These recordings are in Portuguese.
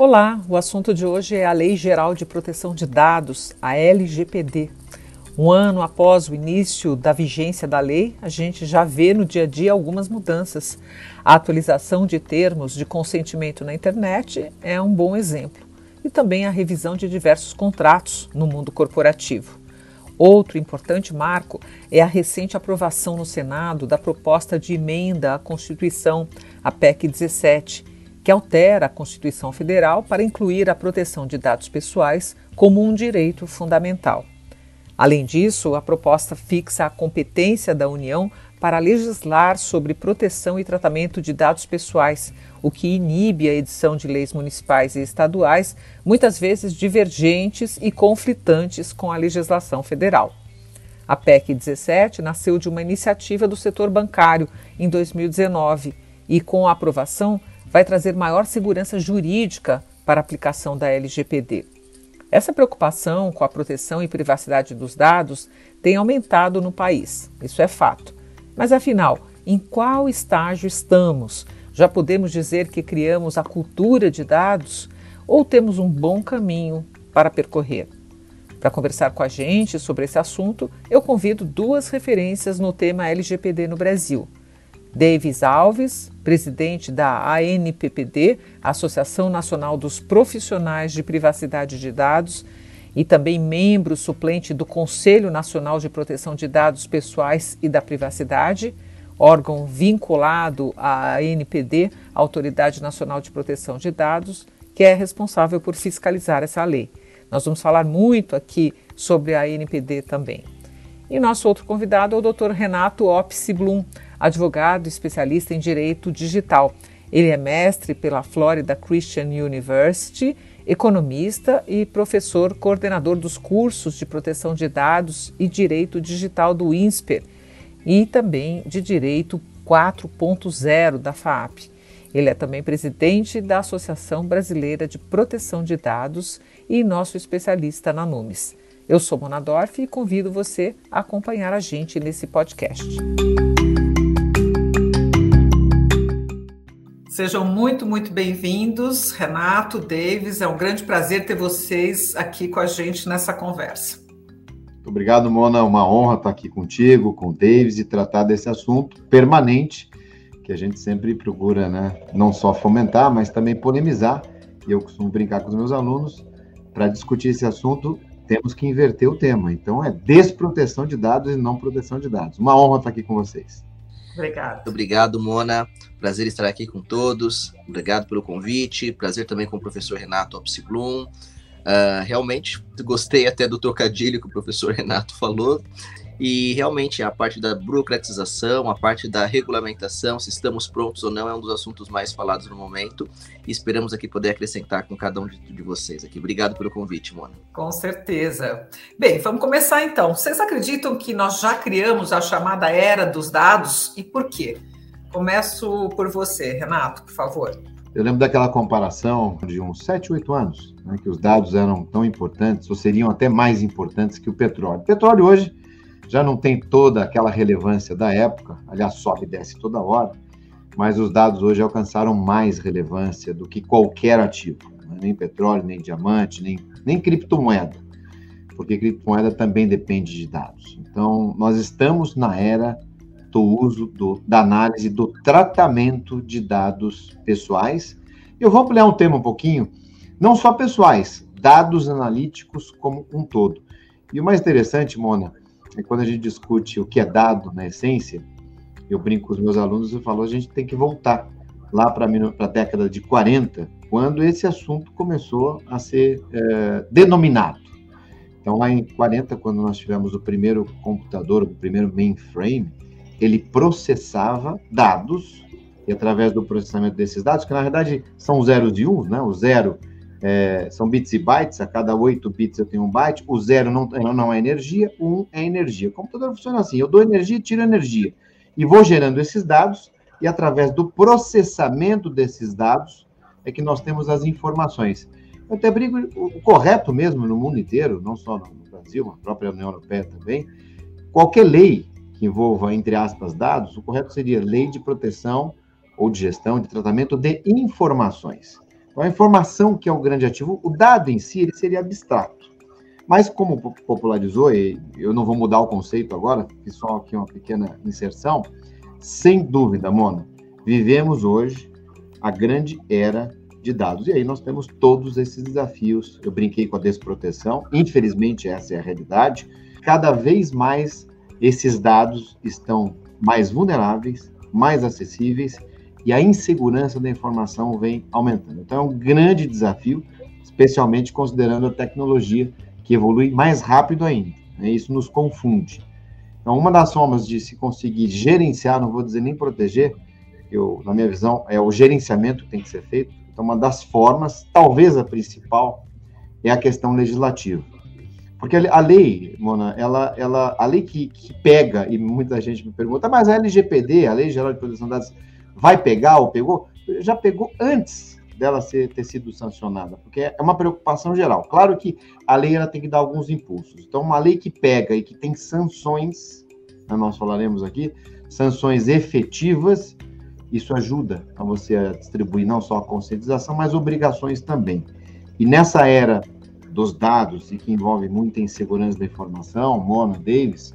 Olá, o assunto de hoje é a Lei Geral de Proteção de Dados, a LGPD. Um ano após o início da vigência da lei, a gente já vê no dia a dia algumas mudanças. A atualização de termos de consentimento na internet é um bom exemplo, e também a revisão de diversos contratos no mundo corporativo. Outro importante marco é a recente aprovação no Senado da proposta de emenda à Constituição, a PEC 17 que altera a Constituição Federal para incluir a proteção de dados pessoais como um direito fundamental. Além disso, a proposta fixa a competência da União para legislar sobre proteção e tratamento de dados pessoais, o que inibe a edição de leis municipais e estaduais, muitas vezes divergentes e conflitantes com a legislação federal. A PEC 17 nasceu de uma iniciativa do setor bancário em 2019 e, com a aprovação, vai trazer maior segurança jurídica para a aplicação da LGPD. Essa preocupação com a proteção e privacidade dos dados tem aumentado no país, isso é fato. Mas afinal, em qual estágio estamos? Já podemos dizer que criamos a cultura de dados ou temos um bom caminho para percorrer? Para conversar com a gente sobre esse assunto, eu convido duas referências no tema LGPD no Brasil. Davis Alves, presidente da ANPPD, Associação Nacional dos Profissionais de Privacidade de Dados, e também membro suplente do Conselho Nacional de Proteção de Dados Pessoais e da Privacidade, órgão vinculado à ANPD, Autoridade Nacional de Proteção de Dados, que é responsável por fiscalizar essa lei. Nós vamos falar muito aqui sobre a ANPD também. E nosso outro convidado é o Dr. Renato Opsi Blum, advogado especialista em direito digital. Ele é mestre pela Florida Christian University, economista e professor coordenador dos cursos de proteção de dados e direito digital do INSPER e também de direito 4.0 da FAP. Ele é também presidente da Associação Brasileira de Proteção de Dados e nosso especialista na NUMES. Eu sou Mona Dorf e convido você a acompanhar a gente nesse podcast. Sejam muito, muito bem-vindos, Renato, Davis. É um grande prazer ter vocês aqui com a gente nessa conversa. Obrigado, Mona. Uma honra estar aqui contigo, com o Davis e tratar desse assunto permanente que a gente sempre procura, né? Não só fomentar, mas também polemizar. E eu costumo brincar com os meus alunos para discutir esse assunto. Temos que inverter o tema. Então, é desproteção de dados e não proteção de dados. Uma honra estar aqui com vocês. Obrigado. Obrigado, Mona. Prazer estar aqui com todos. Obrigado pelo convite. Prazer também com o professor Renato Opsiblum. Uh, realmente gostei até do trocadilho que o professor Renato falou. E realmente a parte da burocratização, a parte da regulamentação, se estamos prontos ou não, é um dos assuntos mais falados no momento. E esperamos aqui poder acrescentar com cada um de, de vocês aqui. Obrigado pelo convite, Mona. Com certeza. Bem, vamos começar então. Vocês acreditam que nós já criamos a chamada era dos dados e por quê? Começo por você, Renato, por favor. Eu lembro daquela comparação de uns 7, 8 anos, né, que os dados eram tão importantes, ou seriam até mais importantes que o petróleo. O petróleo hoje já não tem toda aquela relevância da época, aliás, sobe e desce toda hora, mas os dados hoje alcançaram mais relevância do que qualquer ativo, né? nem petróleo, nem diamante, nem, nem criptomoeda, porque criptomoeda também depende de dados. Então, nós estamos na era do uso do, da análise do tratamento de dados pessoais. Eu vou ampliar um tema um pouquinho, não só pessoais, dados analíticos como um todo. E o mais interessante, Mona, é quando a gente discute o que é dado na essência, eu brinco com os meus alunos e falo, a gente tem que voltar lá para a década de 40, quando esse assunto começou a ser é, denominado. Então, lá em 40, quando nós tivemos o primeiro computador, o primeiro mainframe, ele processava dados, e através do processamento desses dados, que na verdade são zeros e uns, né? O zero é, são bits e bytes, a cada 8 bits eu tenho um byte, o zero não, não é energia, o 1 um é energia. O computador funciona assim, eu dou energia tiro energia. E vou gerando esses dados, e através do processamento desses dados é que nós temos as informações. Eu até brigo, o correto mesmo no mundo inteiro, não só no Brasil, na própria União Europeia também, qualquer lei que envolva, entre aspas, dados, o correto seria lei de proteção ou de gestão, de tratamento de informações. Então, a informação que é o grande ativo, o dado em si, ele seria abstrato. Mas como popularizou, e eu não vou mudar o conceito agora, só aqui uma pequena inserção, sem dúvida, Mona, vivemos hoje a grande era de dados. E aí nós temos todos esses desafios. Eu brinquei com a desproteção, infelizmente essa é a realidade. Cada vez mais esses dados estão mais vulneráveis, mais acessíveis e a insegurança da informação vem aumentando. Então é um grande desafio, especialmente considerando a tecnologia que evolui mais rápido ainda. Né? Isso nos confunde. Então, uma das formas de se conseguir gerenciar, não vou dizer nem proteger, eu, na minha visão, é o gerenciamento que tem que ser feito. Então, uma das formas, talvez a principal, é a questão legislativa. Porque a lei, Mona, ela, ela, a lei que, que pega, e muita gente me pergunta, mas a LGPD, a Lei Geral de Proteção de Dados, vai pegar ou pegou? Já pegou antes dela ser, ter sido sancionada, porque é uma preocupação geral. Claro que a lei ela tem que dar alguns impulsos. Então, uma lei que pega e que tem sanções, né, nós falaremos aqui, sanções efetivas, isso ajuda a você a distribuir não só a conscientização, mas obrigações também. E nessa era dos dados e que envolve muita insegurança da informação, Mona, Davis,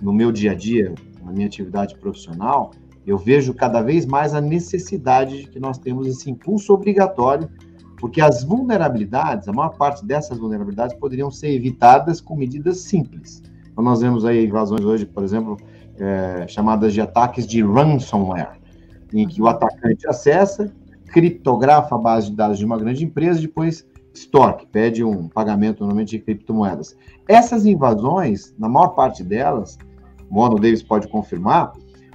no meu dia a dia, na minha atividade profissional, eu vejo cada vez mais a necessidade de que nós temos esse impulso obrigatório, porque as vulnerabilidades, a maior parte dessas vulnerabilidades poderiam ser evitadas com medidas simples. Então, nós vemos aí invasões hoje, por exemplo, é, chamadas de ataques de ransomware, em que o atacante acessa, criptografa a base de dados de uma grande empresa e depois extorque, pede um pagamento normalmente de criptomoedas. Essas invasões, na maior parte delas, o Mono Davis pode confirmar,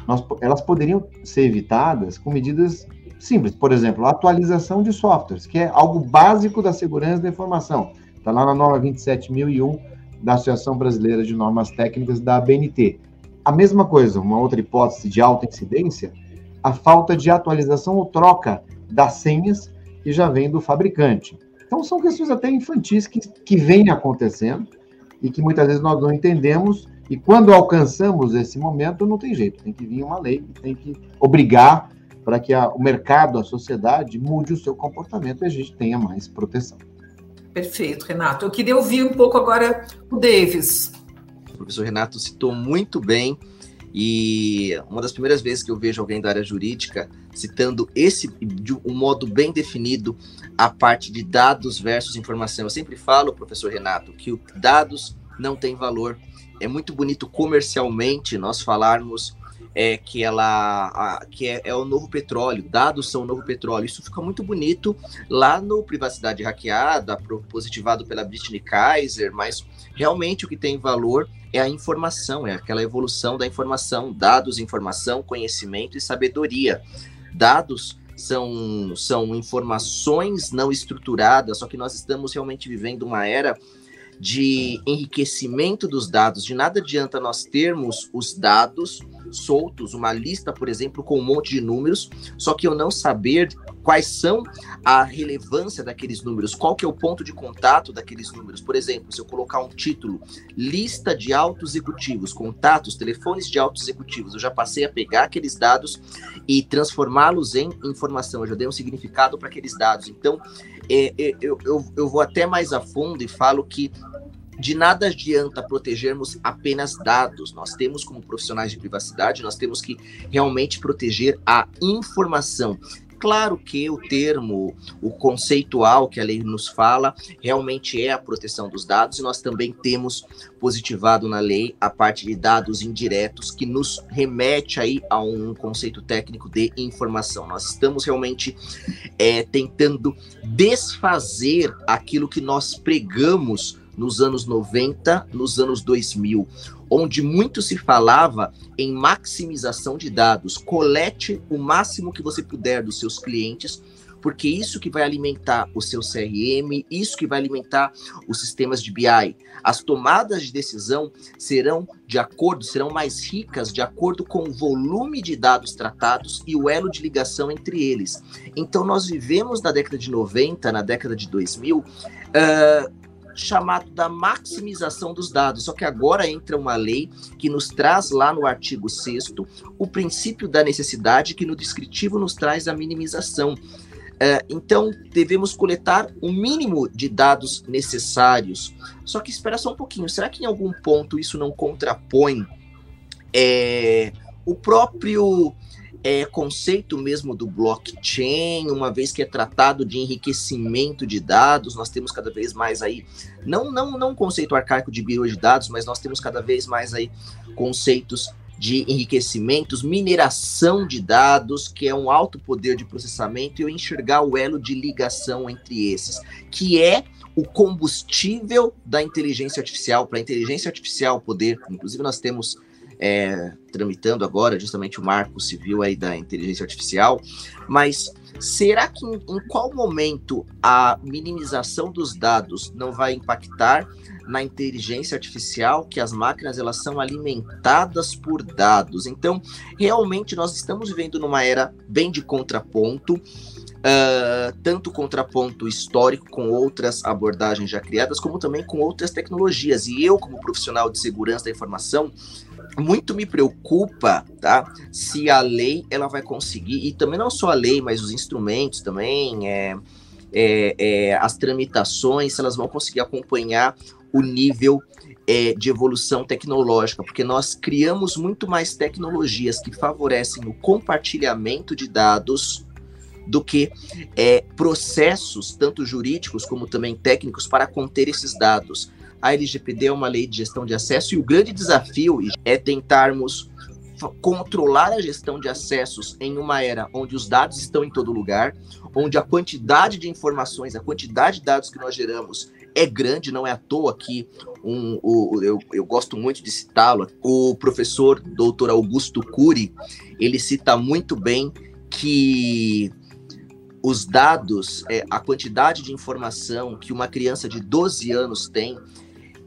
nós, elas poderiam ser evitadas com medidas simples. Por exemplo, a atualização de softwares, que é algo básico da segurança da informação. Está lá na norma 27001 da Associação Brasileira de Normas Técnicas da ABNT. A mesma coisa, uma outra hipótese de alta incidência, a falta de atualização ou troca das senhas que já vem do fabricante. Então, são questões até infantis que, que vêm acontecendo e que muitas vezes nós não entendemos e quando alcançamos esse momento, não tem jeito, tem que vir uma lei, tem que obrigar para que a, o mercado, a sociedade mude o seu comportamento e a gente tenha mais proteção. Perfeito, Renato. Eu queria ouvir um pouco agora o Davis. O professor Renato citou muito bem e uma das primeiras vezes que eu vejo alguém da área jurídica citando esse de um modo bem definido a parte de dados versus informação. Eu sempre falo, professor Renato, que o dados não tem valor é muito bonito comercialmente nós falarmos é, que ela a, que é, é, o novo petróleo, dados são o novo petróleo. Isso fica muito bonito lá no Privacidade Hackeada, positivado pela Britney Kaiser, mas realmente o que tem valor é a informação, é aquela evolução da informação, dados, informação, conhecimento e sabedoria. Dados são, são informações não estruturadas, só que nós estamos realmente vivendo uma era de enriquecimento dos dados. De nada adianta nós termos os dados soltos, uma lista, por exemplo, com um monte de números, só que eu não saber quais são a relevância daqueles números, qual que é o ponto de contato daqueles números. Por exemplo, se eu colocar um título, lista de altos executivos, contatos, telefones de altos executivos, eu já passei a pegar aqueles dados e transformá-los em informação, eu já dei um significado para aqueles dados. Então, é, é, eu, eu, eu vou até mais a fundo e falo que de nada adianta protegermos apenas dados. Nós temos, como profissionais de privacidade, nós temos que realmente proteger a informação. Claro que o termo, o conceitual que a lei nos fala, realmente é a proteção dos dados, e nós também temos positivado na lei a parte de dados indiretos, que nos remete aí a um conceito técnico de informação. Nós estamos realmente é, tentando desfazer aquilo que nós pregamos nos anos 90, nos anos 2000, onde muito se falava em maximização de dados. Colete o máximo que você puder dos seus clientes, porque isso que vai alimentar o seu CRM, isso que vai alimentar os sistemas de BI. As tomadas de decisão serão de acordo, serão mais ricas de acordo com o volume de dados tratados e o elo de ligação entre eles. Então nós vivemos na década de 90, na década de 2000, uh, chamado da maximização dos dados. Só que agora entra uma lei que nos traz lá no artigo 6 o princípio da necessidade, que no descritivo nos traz a minimização. Uh, então, devemos coletar o mínimo de dados necessários. Só que espera só um pouquinho. Será que em algum ponto isso não contrapõe é, o próprio é, conceito mesmo do blockchain, uma vez que é tratado de enriquecimento de dados, nós temos cada vez mais aí, não não não conceito arcaico de bio de dados, mas nós temos cada vez mais aí conceitos de enriquecimentos, mineração de dados, que é um alto poder de processamento, e eu enxergar o elo de ligação entre esses, que é o combustível da inteligência artificial, para a inteligência artificial poder, inclusive nós temos é, tramitando agora justamente o marco civil aí da inteligência artificial, mas será que em, em qual momento a minimização dos dados não vai impactar na inteligência artificial que as máquinas elas são alimentadas por dados. Então, realmente nós estamos vivendo numa era bem de contraponto, uh, tanto contraponto histórico com outras abordagens já criadas, como também com outras tecnologias. E eu, como profissional de segurança da informação, muito me preocupa, tá? Se a lei ela vai conseguir, e também não só a lei, mas os instrumentos também, é, é, é, as tramitações, se elas vão conseguir acompanhar o nível é, de evolução tecnológica, porque nós criamos muito mais tecnologias que favorecem o compartilhamento de dados do que é, processos, tanto jurídicos como também técnicos, para conter esses dados. A LGPD é uma lei de gestão de acesso e o grande desafio é tentarmos controlar a gestão de acessos em uma era onde os dados estão em todo lugar, onde a quantidade de informações, a quantidade de dados que nós geramos é grande, não é à toa que um, o, eu, eu gosto muito de citá-lo, o professor doutor Augusto Cury, ele cita muito bem que os dados, é, a quantidade de informação que uma criança de 12 anos tem,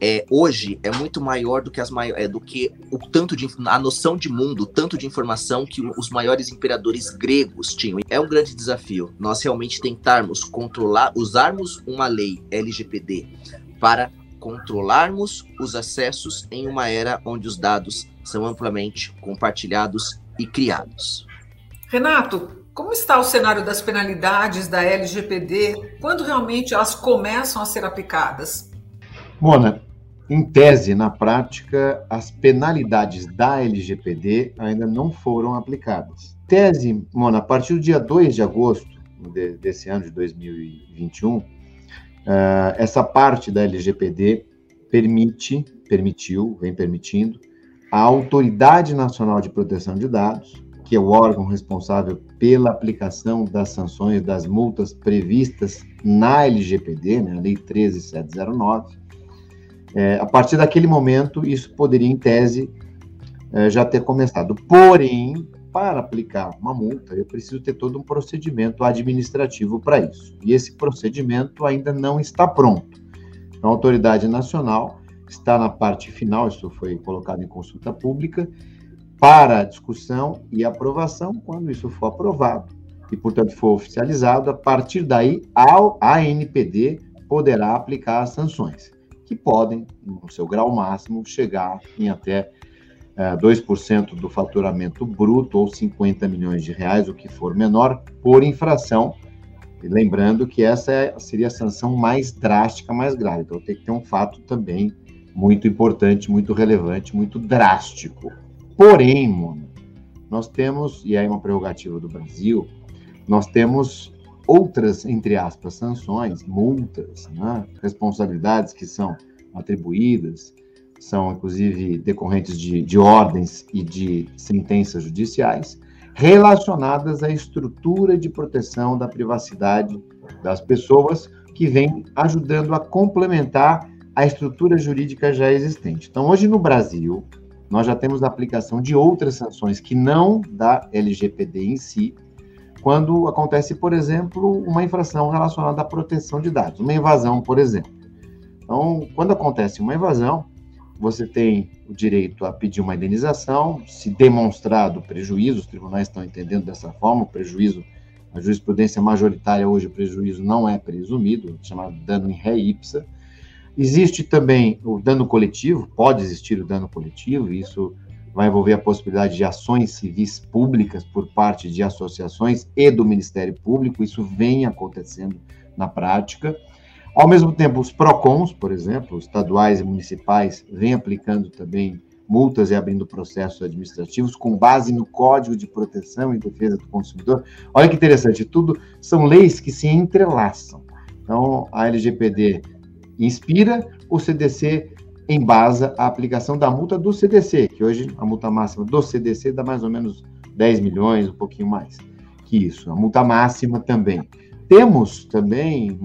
é, hoje é muito maior do que as maiores, é, do que o tanto de a noção de mundo, tanto de informação que os maiores imperadores gregos tinham. É um grande desafio nós realmente tentarmos controlar, usarmos uma lei LGPD para controlarmos os acessos em uma era onde os dados são amplamente compartilhados e criados. Renato, como está o cenário das penalidades da LGPD? Quando realmente elas começam a ser aplicadas? Mona, em tese, na prática, as penalidades da LGPD ainda não foram aplicadas. Tese, Mona, a partir do dia 2 de agosto de, desse ano de 2021, uh, eh, essa parte da LGPD permite, permitiu, vem permitindo, a Autoridade Nacional de Proteção de Dados, que é o órgão responsável pela aplicação das sanções das multas previstas na LGPD, né, a Lei 13709, é, a partir daquele momento, isso poderia, em tese, é, já ter começado. Porém, para aplicar uma multa, eu preciso ter todo um procedimento administrativo para isso. E esse procedimento ainda não está pronto. Então, a autoridade nacional está na parte final, isso foi colocado em consulta pública, para discussão e aprovação, quando isso for aprovado e, portanto, for oficializado, a partir daí, a ANPD poderá aplicar as sanções que podem, no seu grau máximo, chegar em até é, 2% do faturamento bruto ou 50 milhões de reais, o que for menor, por infração. E lembrando que essa é, seria a sanção mais drástica, mais grave. Então tem que ter um fato também muito importante, muito relevante, muito drástico. Porém, Mona, nós temos, e aí é uma prerrogativa do Brasil, nós temos outras, entre aspas, sanções, multas, né, responsabilidades que são atribuídas, são inclusive decorrentes de, de ordens e de sentenças judiciais, relacionadas à estrutura de proteção da privacidade das pessoas, que vem ajudando a complementar a estrutura jurídica já existente. Então, hoje no Brasil, nós já temos a aplicação de outras sanções que não da LGPD em si, quando acontece, por exemplo, uma infração relacionada à proteção de dados, uma invasão, por exemplo. Então, quando acontece uma invasão, você tem o direito a pedir uma indenização, se demonstrado prejuízo, os tribunais estão entendendo dessa forma, o prejuízo, a jurisprudência majoritária hoje, o prejuízo não é presumido, chamado dano em ré ipsa. Existe também o dano coletivo, pode existir o dano coletivo, isso vai envolver a possibilidade de ações civis públicas por parte de associações e do Ministério Público, isso vem acontecendo na prática. Ao mesmo tempo, os PROCONs, por exemplo, estaduais e municipais, vêm aplicando também multas e abrindo processos administrativos com base no Código de Proteção e Defesa do Consumidor. Olha que interessante, tudo são leis que se entrelaçam. Então, a LGPD inspira, o CDC embasa a aplicação da multa do CDC, que hoje a multa máxima do CDC dá mais ou menos 10 milhões, um pouquinho mais que isso. A multa máxima também. Temos também,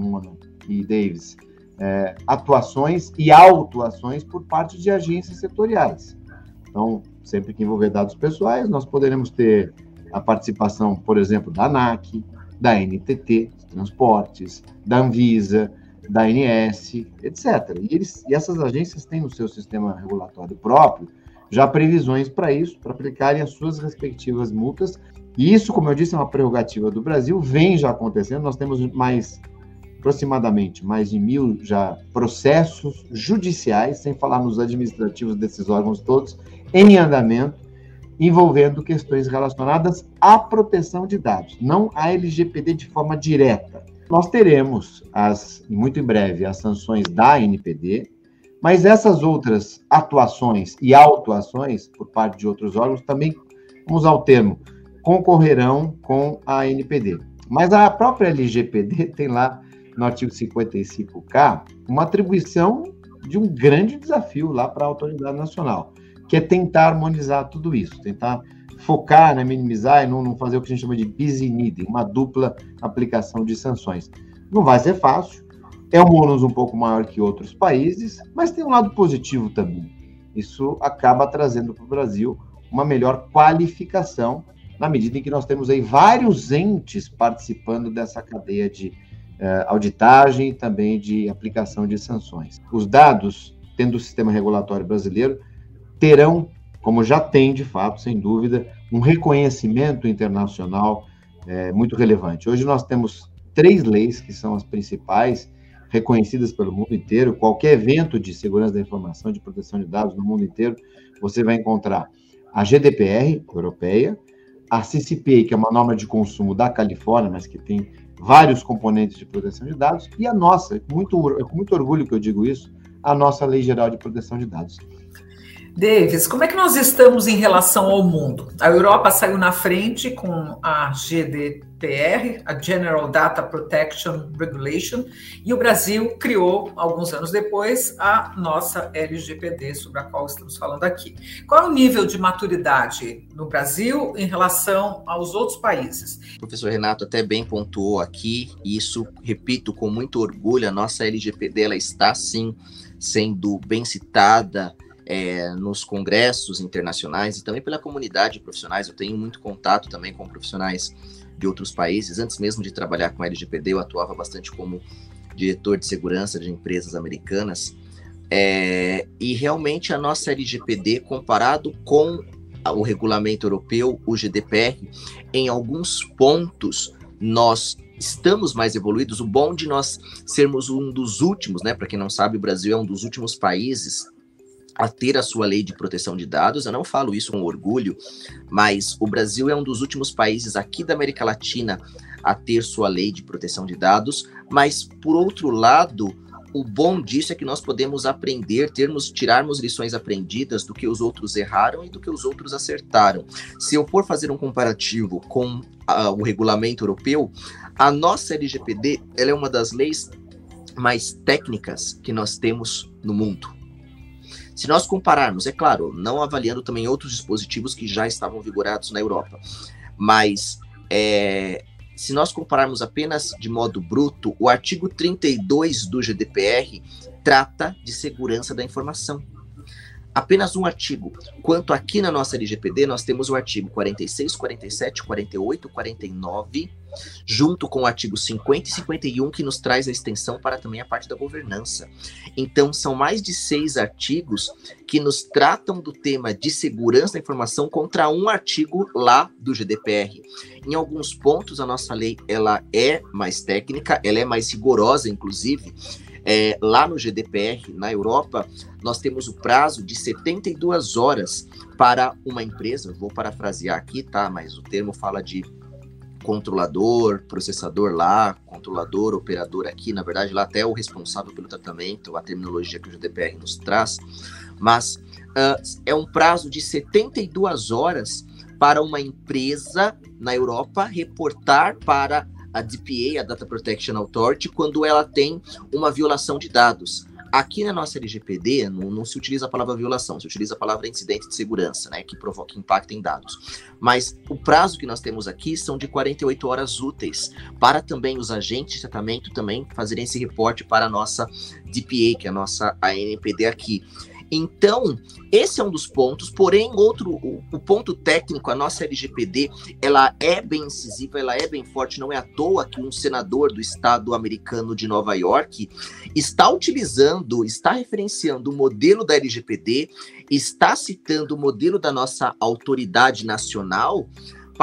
e Davis, é, atuações e autuações por parte de agências setoriais. Então, sempre que envolver dados pessoais, nós poderemos ter a participação, por exemplo, da ANAC, da NTT, Transportes, da Anvisa, da ANS, etc. E, eles, e essas agências têm no seu sistema regulatório próprio já previsões para isso, para aplicarem as suas respectivas multas. E isso, como eu disse, é uma prerrogativa do Brasil, vem já acontecendo. Nós temos mais, aproximadamente, mais de mil já processos judiciais, sem falar nos administrativos desses órgãos todos, em andamento, envolvendo questões relacionadas à proteção de dados, não à LGPD de forma direta, nós teremos, as, muito em breve, as sanções da NPD, mas essas outras atuações e autuações por parte de outros órgãos também, vamos usar o termo, concorrerão com a NPD. Mas a própria LGPD tem lá no artigo 55K uma atribuição de um grande desafio lá para a autoridade nacional, que é tentar harmonizar tudo isso, tentar focar, né, minimizar e não, não, fazer o que a gente chama de busy needing, uma dupla aplicação de sanções. Não vai ser fácil, é um ônus um pouco maior que outros países, mas tem um lado positivo também. Isso acaba trazendo para o Brasil uma melhor qualificação, na medida em que nós temos aí vários entes participando dessa cadeia de eh, auditagem e também de aplicação de sanções. Os dados, tendo o sistema regulatório brasileiro, terão como já tem, de fato, sem dúvida, um reconhecimento internacional é, muito relevante. Hoje nós temos três leis que são as principais, reconhecidas pelo mundo inteiro. Qualquer evento de segurança da informação, de proteção de dados no mundo inteiro, você vai encontrar a GDPR, europeia, a CCPA, que é uma norma de consumo da Califórnia, mas que tem vários componentes de proteção de dados, e a nossa, muito, é com muito orgulho que eu digo isso, a nossa Lei Geral de Proteção de Dados. Davis, como é que nós estamos em relação ao mundo? A Europa saiu na frente com a GDPR, a General Data Protection Regulation, e o Brasil criou, alguns anos depois, a nossa LGPD, sobre a qual estamos falando aqui. Qual é o nível de maturidade no Brasil em relação aos outros países? O professor Renato até bem pontuou aqui, e isso, repito, com muito orgulho, a nossa LGPD está sim sendo bem citada é, nos congressos internacionais e também pela comunidade de profissionais. Eu tenho muito contato também com profissionais de outros países. Antes mesmo de trabalhar com a LGPD, eu atuava bastante como diretor de segurança de empresas americanas. É, e realmente a nossa LGPD, comparado com o regulamento europeu, o GDPR, em alguns pontos nós estamos mais evoluídos. O bom de nós sermos um dos últimos, né? Para quem não sabe, o Brasil é um dos últimos países a ter a sua lei de proteção de dados. Eu não falo isso com orgulho, mas o Brasil é um dos últimos países aqui da América Latina a ter sua lei de proteção de dados. Mas, por outro lado, o bom disso é que nós podemos aprender, termos, tirarmos lições aprendidas do que os outros erraram e do que os outros acertaram. Se eu for fazer um comparativo com uh, o regulamento europeu, a nossa LGPD ela é uma das leis mais técnicas que nós temos no mundo. Se nós compararmos, é claro, não avaliando também outros dispositivos que já estavam vigorados na Europa, mas é, se nós compararmos apenas de modo bruto, o artigo 32 do GDPR trata de segurança da informação apenas um artigo. Quanto aqui na nossa LGPD, nós temos o artigo 46, 47, 48, 49, junto com o artigo 50 e 51, que nos traz a extensão para também a parte da governança. Então, são mais de seis artigos que nos tratam do tema de segurança da informação contra um artigo lá do GDPR. Em alguns pontos, a nossa lei ela é mais técnica, ela é mais rigorosa, inclusive, É, lá no GDPR, na Europa, nós temos o prazo de 72 horas para uma empresa, vou parafrasear aqui, tá? Mas o termo fala de controlador, processador lá, controlador, operador aqui, na verdade lá até o responsável pelo tratamento, a terminologia que o GDPR nos traz, mas uh, é um prazo de 72 horas para uma empresa na Europa reportar para a DPA, a Data Protection Authority, quando ela tem uma violação de dados. Aqui na nossa LGPD não, não, se utiliza a palavra violação, se utiliza a palavra incidente de segurança, né, que provoca impacto em dados. Mas o prazo que nós temos aqui são de 48 horas úteis para também os agentes de tratamento também fazerem esse reporte para a nossa DPA, que é a nossa ANPD aqui. Então, esse é um dos pontos, porém, outro, o, o, ponto técnico, a nossa LGPD, ela é bem incisiva, ela é bem forte, não é à toa que um senador do estado americano de Nova York está utilizando, está referenciando o modelo da LGPD, está citando o modelo da nossa autoridade nacional,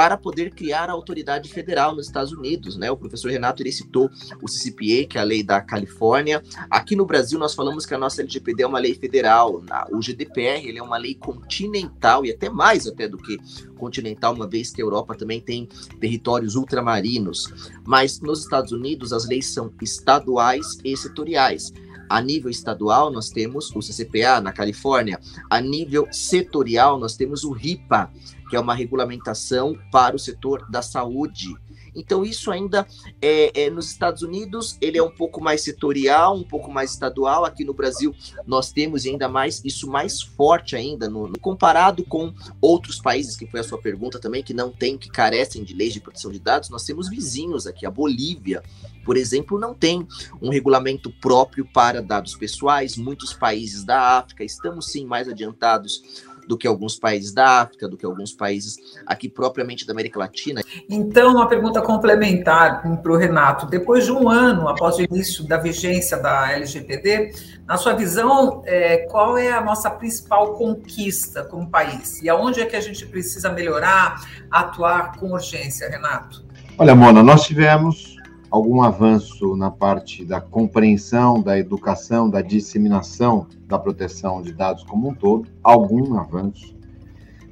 para poder criar a autoridade federal nos Estados Unidos, né? O professor Renato ele citou o CCPA, que é a lei da Califórnia. Aqui no Brasil nós falamos que a nossa LGPD é uma lei federal, o GDPR ele é uma lei continental e até mais até do que continental, uma vez que a Europa também tem territórios ultramarinos. Mas nos Estados Unidos as leis são estaduais e setoriais. A nível estadual, nós temos o CCPA na Califórnia. A nível setorial, nós temos o RIPA, que é uma regulamentação para o setor da saúde. Então, isso ainda é, é, nos Estados Unidos, ele é um pouco mais setorial, um pouco mais estadual. Aqui no Brasil, nós temos ainda mais isso mais forte ainda, no, no, comparado com outros países, que foi a sua pergunta também, que não tem, que carecem de leis de proteção de dados. Nós temos vizinhos aqui, a Bolívia, por exemplo, não tem um regulamento próprio para dados pessoais. Muitos países da África estamos sim mais adiantados do que alguns países da África, do que alguns países aqui propriamente da América Latina. Então, uma pergunta complementar para o Renato. Depois de um ano após o início da vigência da LGPD, na sua visão, é, qual é a nossa principal conquista como país? E aonde é que a gente precisa melhorar, atuar com urgência, Renato? Olha, Mona, nós tivemos algum avanço na parte da compreensão, da educação, da disseminação da proteção de dados como um todo, algum avanço.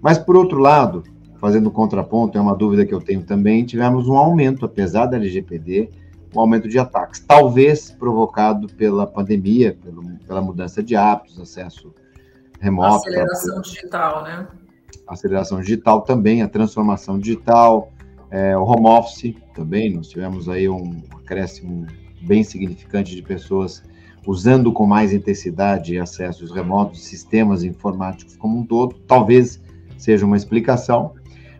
Mas, por outro lado, fazendo contraponto, é uma dúvida que eu tenho também, tivemos um aumento, apesar da LGPD, um aumento de ataques, talvez provocado pela pandemia, pelo, pela mudança de hábitos, acesso remoto. Aceleração digital, né? Aceleração digital também, a transformação digital, é, o home office também, nós tivemos aí um acréscimo bem significante de pessoas usando com mais intensidade acessos remotos, sistemas informáticos como um todo, talvez seja uma explicação,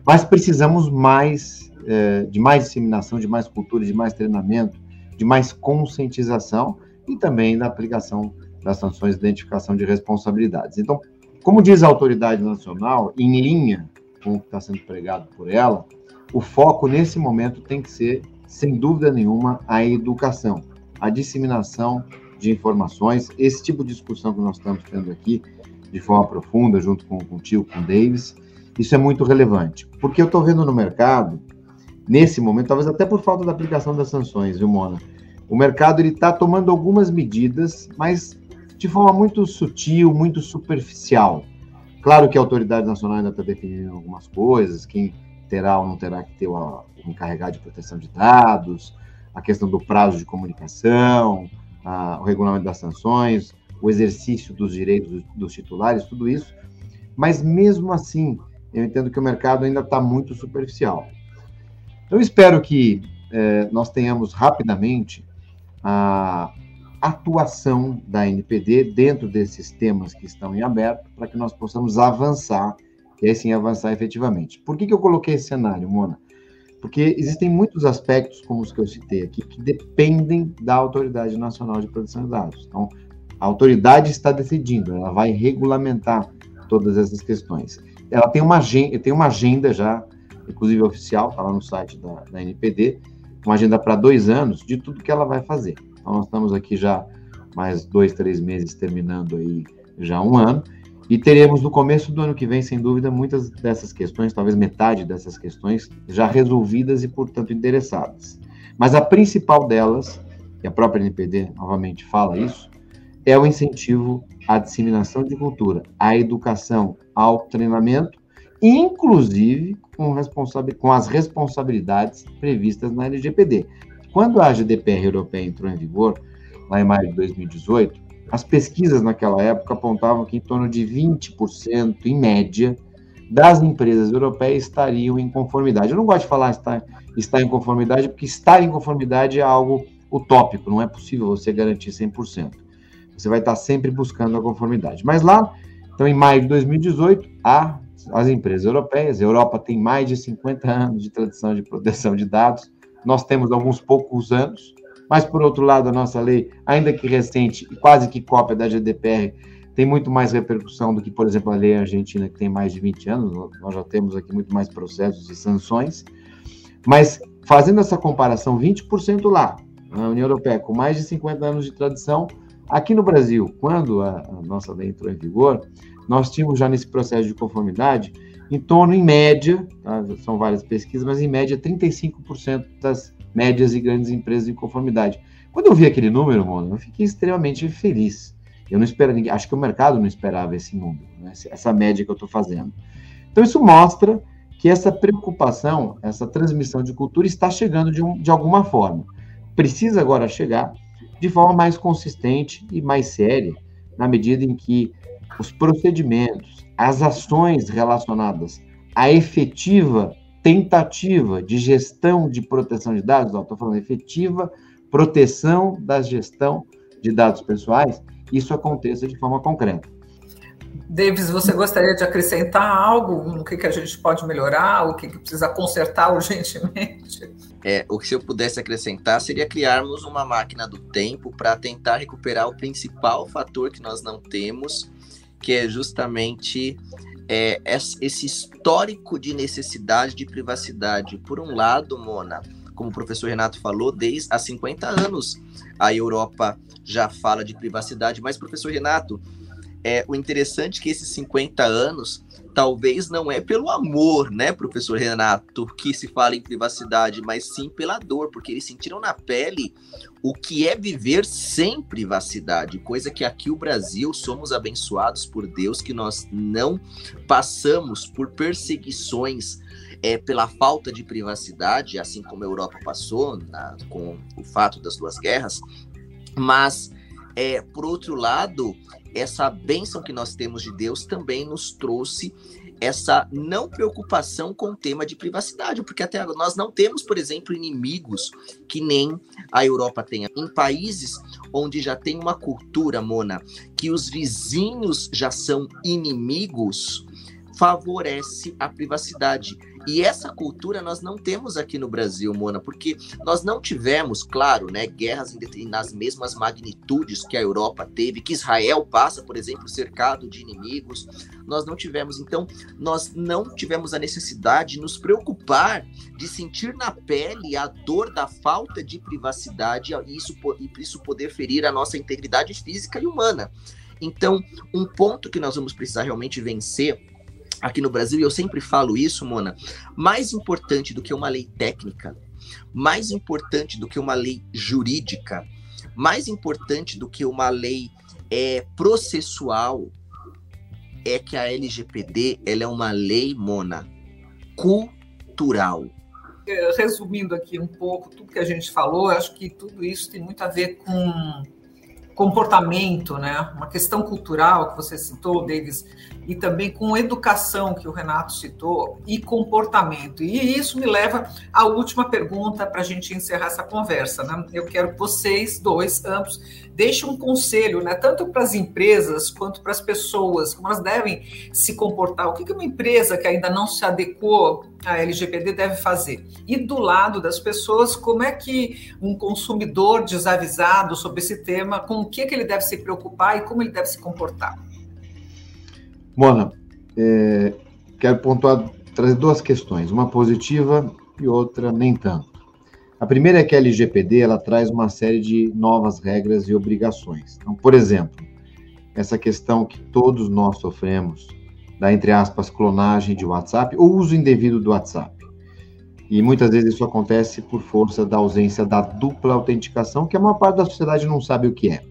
mas precisamos mais é, de mais disseminação, de mais cultura, de mais treinamento, de mais conscientização e também da aplicação das sanções de identificação de responsabilidades. Então, como diz a autoridade nacional, em linha com o que está sendo pregado por ela, o foco nesse momento tem que ser, sem dúvida nenhuma, a educação, a disseminação de informações, esse tipo de discussão que nós estamos tendo aqui, de forma profunda, junto com, com o tio, com o Davis, isso é muito relevante. Porque eu estou vendo no mercado, nesse momento, talvez até por falta da aplicação das sanções, viu, Mona? O mercado está tomando algumas medidas, mas de forma muito sutil, muito superficial. Claro que a autoridade nacional ainda está definindo algumas coisas, quem terá ou não terá que ter o encarregado de proteção de dados, a questão do prazo de comunicação, a, o regulamento das sanções, o exercício dos direitos dos, dos titulares, tudo isso. Mas mesmo assim, eu entendo que o mercado ainda está muito superficial. Eu espero que eh, nós tenhamos rapidamente a atuação da NPD dentro desses temas que estão em aberto, para que nós possamos avançar e aí sim avançar efetivamente. Por que, que eu coloquei esse cenário, Mona? Porque existem muitos aspectos, como os que eu citei aqui, que dependem da Autoridade Nacional de Proteção de Dados. Então, a autoridade está decidindo, ela vai regulamentar todas essas questões. Ela tem uma agenda, tem uma agenda já, inclusive oficial, está lá no site da, da NPD, uma agenda para dois anos de tudo que ela vai fazer. Então, nós estamos aqui já mais dois, três meses terminando aí já um ano, e teremos no começo do ano que vem, sem dúvida, muitas dessas questões, talvez metade dessas questões, já resolvidas e, portanto, endereçadas. Mas a principal delas e a própria NPD novamente fala isso, é o incentivo à disseminação de cultura, à educação, ao treinamento, inclusive com, com as responsabilidades previstas na LGPD. Quando a GDPR europeia entrou em vigor, lá em maio de 2018, as pesquisas naquela época apontavam que em torno de 20%, em média, das empresas europeias estariam em conformidade. Eu não gosto de falar estar, estar em conformidade, porque estar em conformidade é algo utópico, não é possível você garantir 100%. Você vai estar sempre buscando a conformidade. Mas lá, então, em maio de 2018, a, as empresas europeias, a Europa tem mais de 50 anos de tradição de proteção de dados, nós temos alguns poucos anos, mas, por outro lado, a nossa lei, ainda que recente e quase que cópia da GDPR, tem muito mais repercussão do que, por exemplo, a lei argentina, que tem mais de 20 anos, nós já temos aqui muito mais processos e sanções. Mas, fazendo essa comparação, 20% lá, na União Europeia, com mais de 50 anos de tradição, aqui no Brasil, quando a, a nossa lei entrou em vigor, nós tínhamos já nesse processo de conformidade em torno, em média, tá? são várias pesquisas, mas em média 35% das médias e grandes empresas em conformidade. Quando eu vi aquele número, mano, eu fiquei extremamente feliz. Eu não esperava, acho que o mercado não esperava esse número, né? essa média que eu estou fazendo. Então, isso mostra que essa preocupação, essa transmissão de cultura está chegando de, um, de alguma forma. Precisa agora chegar de forma mais consistente e mais séria, na medida em que os procedimentos, as ações relacionadas à efetiva tentativa de gestão de proteção de dados, estou falando efetiva proteção da gestão de dados pessoais, isso aconteça de forma concreta. Davis, você gostaria de acrescentar algo no que, que a gente pode melhorar, o que, que precisa consertar urgentemente? É, o que se eu pudesse acrescentar seria criarmos uma máquina do tempo para tentar recuperar o principal fator que nós não temos, que é justamente é, esse histórico de necessidade de privacidade. Por um lado, Mona, como o professor Renato falou, desde há 50 anos a Europa já fala de privacidade, mas, professor Renato, é, o interessante é que esses 50 anos talvez não é pelo amor, né, professor Renato, que se fala em privacidade, mas sim pela dor, porque eles sentiram na pele o que é viver sem privacidade, coisa que aqui o Brasil somos abençoados por Deus que nós não passamos por perseguições é, pela falta de privacidade, assim como a Europa passou na, com o fato das duas guerras, mas, é, por outro lado, essa bênção que nós temos de Deus também nos trouxe essa não preocupação com o tema de privacidade, porque até agora nós não temos, por exemplo, inimigos que nem a Europa tem. Em países onde já tem uma cultura, Mona, que os vizinhos já são inimigos, favorece a privacidade. E essa cultura nós não temos aqui no Brasil, Mona, porque nós não tivemos, claro, né, guerras nas mesmas magnitudes que a Europa teve, que Israel passa, por exemplo, cercado de inimigos. Nós não tivemos, então, nós não tivemos a necessidade de nos preocupar de sentir na pele a dor da falta de privacidade e isso, e isso poder ferir a nossa integridade física e humana. Então, um ponto que nós vamos precisar realmente vencer aqui no Brasil, e eu sempre falo isso, Mona, mais importante do que uma lei técnica, mais importante do que uma lei jurídica, mais importante do que uma lei é, processual, é que a LGPD ela é uma lei, Mona, cultural. É, resumindo aqui um pouco tudo que a gente falou, acho que tudo isso tem muito a ver com comportamento, né? Uma questão cultural que você citou, Davis, e também com educação que o Renato citou e comportamento. E isso me leva à última pergunta para a gente encerrar essa conversa, né? Eu quero que vocês dois, ambos, deixem um conselho, né? Tanto para as empresas quanto para as pessoas, como elas devem se comportar. O que uma empresa que ainda não se adequou a LGPD deve fazer. E do lado das pessoas, como é que um consumidor desavisado sobre esse tema, com o que, que ele deve se preocupar e como ele deve se comportar? Mona, é, quero pontuar, trazer duas questões, uma positiva e outra nem tanto. A primeira é que a LGPD ela traz uma série de novas regras e obrigações. Então, por exemplo, essa questão que todos nós sofremos da, entre aspas, clonagem de WhatsApp ou uso indevido do WhatsApp. E muitas vezes isso acontece por força da ausência da dupla autenticação, que a maior parte da sociedade não sabe o que é.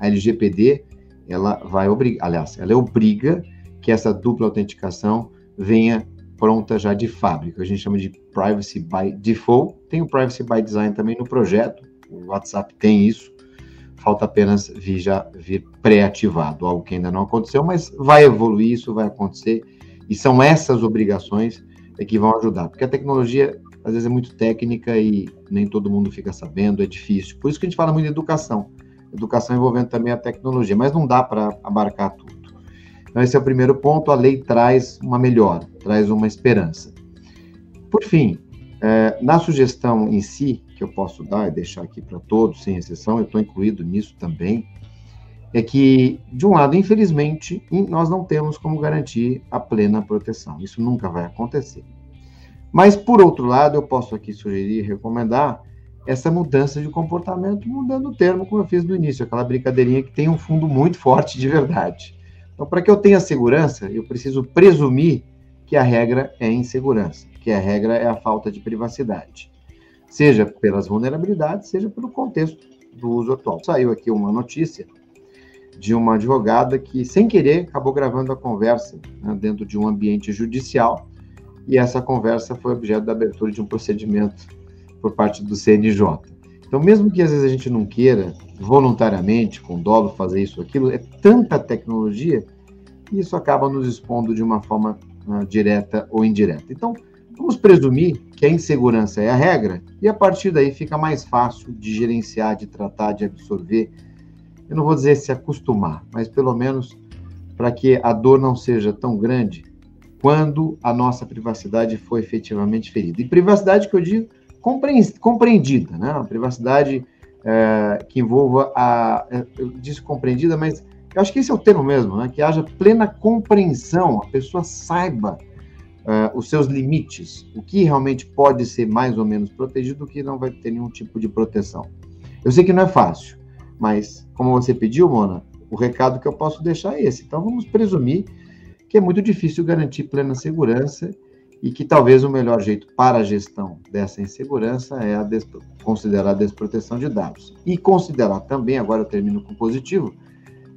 A LGPD, ela vai obrigar, aliás, ela obriga que essa dupla autenticação venha pronta já de fábrica. A gente chama de Privacy by Default. Tem o Privacy by Design também no projeto. O WhatsApp tem isso. Falta apenas vir já vir pré-ativado, algo que ainda não aconteceu, mas vai evoluir, isso vai acontecer. E são essas obrigações é que vão ajudar, porque a tecnologia às vezes é muito técnica e nem todo mundo fica sabendo, é difícil. Por isso que a gente fala muito de educação. Educação envolvendo também a tecnologia, mas não dá para abarcar tudo. Então, esse é o primeiro ponto. A lei traz uma melhora, traz uma esperança. Por fim, é, na sugestão em si, que eu posso dar e deixar aqui para todos, sem exceção, eu estou incluído nisso também, é que, de um lado, infelizmente, nós não temos como garantir a plena proteção. Isso nunca vai acontecer. Mas, por outro lado, eu posso aqui sugerir e recomendar essa mudança de comportamento, mudando o termo, como eu fiz no início, aquela brincadeirinha que tem um fundo muito forte de verdade. Então, para que eu tenha segurança, eu preciso presumir que a regra é insegurança, que a regra é a falta de privacidade, seja pelas vulnerabilidades, seja pelo contexto do uso atual. Saiu aqui uma notícia de uma advogada que, sem querer, acabou gravando a conversa né, dentro de um ambiente judicial e essa conversa foi objeto da abertura de um procedimento por parte do CNJ. Então, mesmo que às vezes a gente não queira voluntariamente, com dolo, fazer isso ou aquilo, é tanta tecnologia que isso acaba nos expondo de uma forma uh, direta ou indireta. Então, vamos presumir que a insegurança é a regra e a partir daí fica mais fácil de gerenciar, de tratar, de absorver. Eu não vou dizer se acostumar, mas pelo menos para que a dor não seja tão grande quando a nossa privacidade foi efetivamente ferida. E privacidade que eu digo compreendida, né? Uma privacidade é, que envolva a. É, eu disse compreendida, mas eu acho que esse é o termo mesmo, né? Que haja plena compreensão, a pessoa saiba é, os seus limites, o que realmente pode ser mais ou menos protegido, o que não vai ter nenhum tipo de proteção. Eu sei que não é fácil, mas como você pediu, Mona, o recado que eu posso deixar é esse. Então vamos presumir que é muito difícil garantir plena segurança e que talvez o melhor jeito para a gestão dessa insegurança é a considerar a desproteção de dados. E considerar também, agora eu termino com positivo,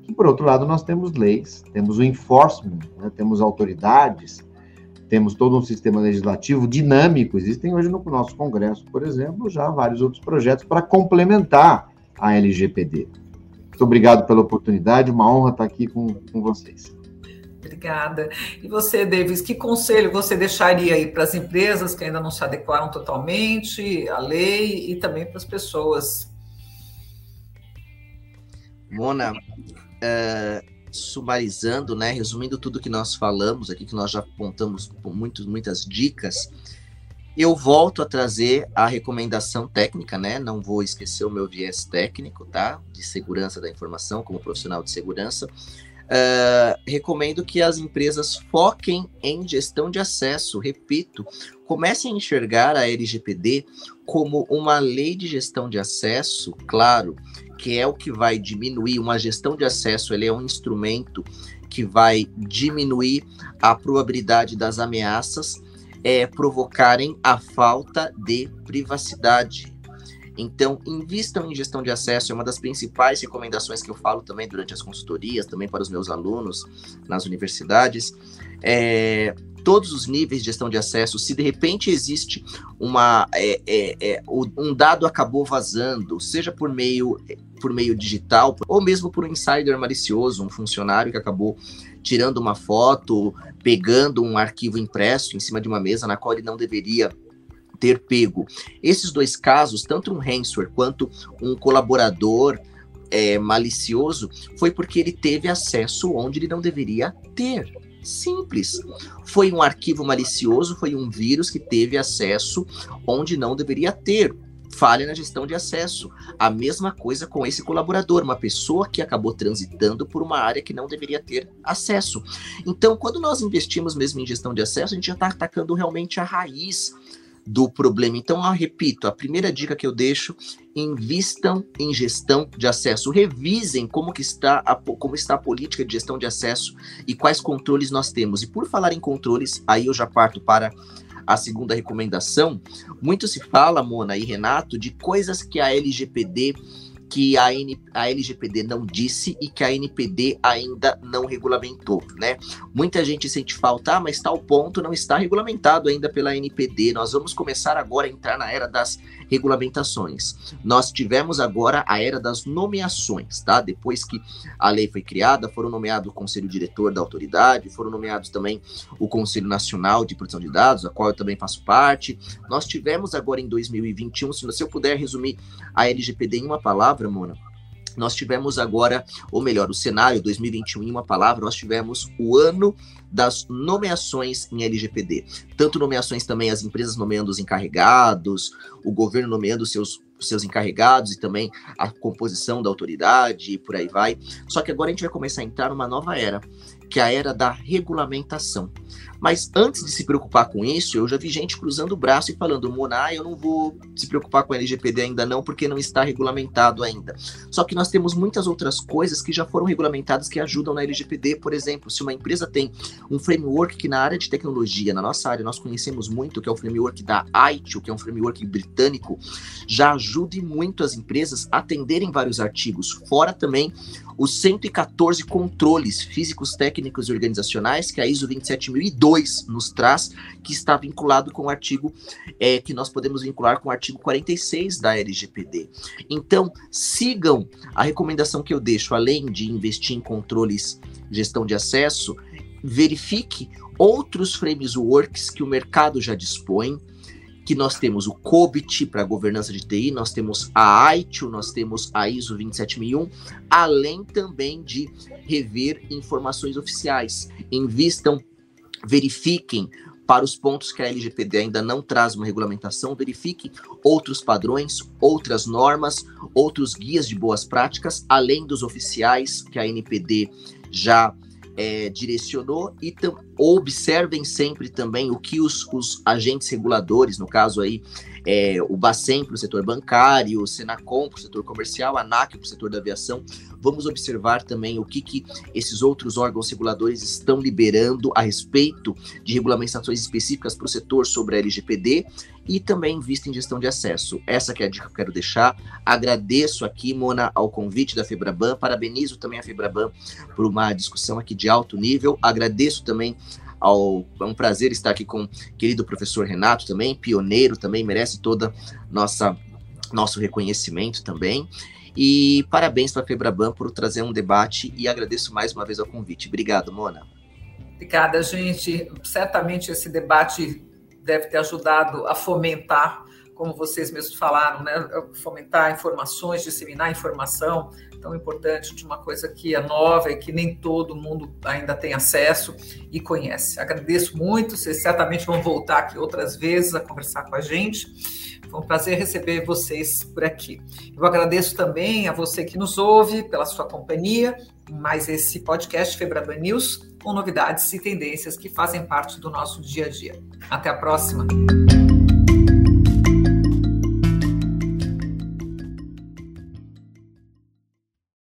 que por outro lado nós temos leis, temos o enforcement, né, temos autoridades, temos todo um sistema legislativo dinâmico. Existem hoje no nosso Congresso, por exemplo, já vários outros projetos para complementar a LGPD. Muito obrigado pela oportunidade, uma honra estar aqui com, com vocês. Obrigada. E você, Davis, que conselho você deixaria aí para as empresas que ainda não se adequaram totalmente à lei e também para as pessoas? Mona, é, sumarizando, né, resumindo tudo que nós falamos aqui, que nós já apontamos muito, muitas dicas, eu volto a trazer a recomendação técnica, né? Não vou esquecer o meu viés técnico, tá? De segurança da informação, como profissional de segurança. Uh, recomendo que as empresas foquem em gestão de acesso. Repito, comecem a enxergar a LGPD como uma lei de gestão de acesso, claro, que é o que vai diminuir uma gestão de acesso, ele é um instrumento que vai diminuir a probabilidade das ameaças é, provocarem a falta de privacidade. Então, invistam em gestão de acesso, é uma das principais recomendações que eu falo também durante as consultorias, também para os meus alunos nas universidades. É, todos os níveis de gestão de acesso, se de repente existe uma é, é, é um dado acabou vazando, seja por meio por meio digital ou mesmo por um insider malicioso, um funcionário que acabou tirando uma foto, pegando um arquivo impresso em cima de uma mesa na qual ele não deveria ter pego. Esses dois casos, tanto um ransomware quanto um colaborador é, malicioso, foi porque ele teve acesso onde ele não deveria ter. Simples. Foi um arquivo malicioso, foi um vírus que teve acesso onde não deveria ter. Falha na gestão de acesso. A mesma coisa com esse colaborador, uma pessoa que acabou transitando por uma área que não deveria ter acesso. Então, quando nós investimos mesmo em gestão de acesso, a gente já está atacando realmente a raiz do problema. Então, eu repito, a primeira dica que eu deixo, invistam em gestão de acesso, revisem como que está a, como está a política de gestão de acesso e quais controles nós temos. E por falar em controles, aí eu já parto para a segunda recomendação, muito se fala, Mona e Renato, de coisas que a LGPD que a, a LGPD não disse e que a NPD ainda não regulamentou, né? Muita gente sente falta, ah, mas tal ponto não está regulamentado ainda pela NPD. Nós vamos começar agora a entrar na era das regulamentações. Nós tivemos agora a era das nomeações, tá? Depois que a lei foi criada, foram nomeados o conselho diretor da autoridade, foram nomeados também o Conselho Nacional de Proteção de Dados, a qual eu também faço parte. Nós tivemos agora em 2021, se eu puder resumir a LGPD em uma palavra, Mona, nós tivemos agora, ou melhor, o cenário 2021 em uma palavra, nós tivemos o ano das nomeações em LGPD. Tanto nomeações também, as empresas nomeando os encarregados, o governo nomeando seus seus encarregados e também a composição da autoridade e por aí vai. Só que agora a gente vai começar a entrar numa nova era, que é a era da regulamentação. Mas antes de se preocupar com isso, eu já vi gente cruzando o braço e falando, Mona, eu não vou se preocupar com LGPD ainda não, porque não está regulamentado ainda. Só que nós temos muitas outras coisas que já foram regulamentadas que ajudam na LGPD. Por exemplo, se uma empresa tem um framework que na área de tecnologia, na nossa área, nós conhecemos muito, que é o framework da ITIL, que é um framework britânico, já ajude muito as empresas a atenderem vários artigos. Fora também os 114 controles físicos, técnicos e organizacionais que a ISO 27002 nos traz, que está vinculado com o artigo é, que nós podemos vincular com o artigo 46 da LGPD. Então, sigam a recomendação que eu deixo, além de investir em controles, gestão de acesso, verifique outros frameworks que o mercado já dispõe que nós temos o COBIT para governança de TI, nós temos a AITIL, nós temos a ISO 27001, além também de rever informações oficiais. Invistam, verifiquem para os pontos que a LGPD ainda não traz uma regulamentação, verifiquem outros padrões, outras normas, outros guias de boas práticas, além dos oficiais que a NPD já é, direcionou e observem sempre também o que os, os agentes reguladores, no caso aí é, o Bacen para o setor bancário, o Senacom para o setor comercial, a ANAC para o setor da aviação. Vamos observar também o que, que esses outros órgãos reguladores estão liberando a respeito de regulamentações específicas para o setor sobre a LGPD e também vista em gestão de acesso. Essa que é a dica que eu quero deixar. Agradeço aqui, Mona, ao convite da Febraban, parabenizo também a Febraban por uma discussão aqui de alto nível. Agradeço também ao, é um prazer estar aqui com o querido professor Renato também, pioneiro também, merece toda nossa nosso reconhecimento também. E parabéns para a Febraban por trazer um debate e agradeço mais uma vez ao convite. Obrigado, Mona. Obrigada, gente. Certamente esse debate deve ter ajudado a fomentar, como vocês mesmos falaram, né? fomentar informações, disseminar informação, tão importante de uma coisa que é nova e que nem todo mundo ainda tem acesso e conhece. Agradeço muito, vocês certamente vão voltar aqui outras vezes a conversar com a gente. Foi um prazer receber vocês por aqui. Eu agradeço também a você que nos ouve pela sua companhia, mais esse podcast Febraban News com novidades e tendências que fazem parte do nosso dia a dia. Até a próxima.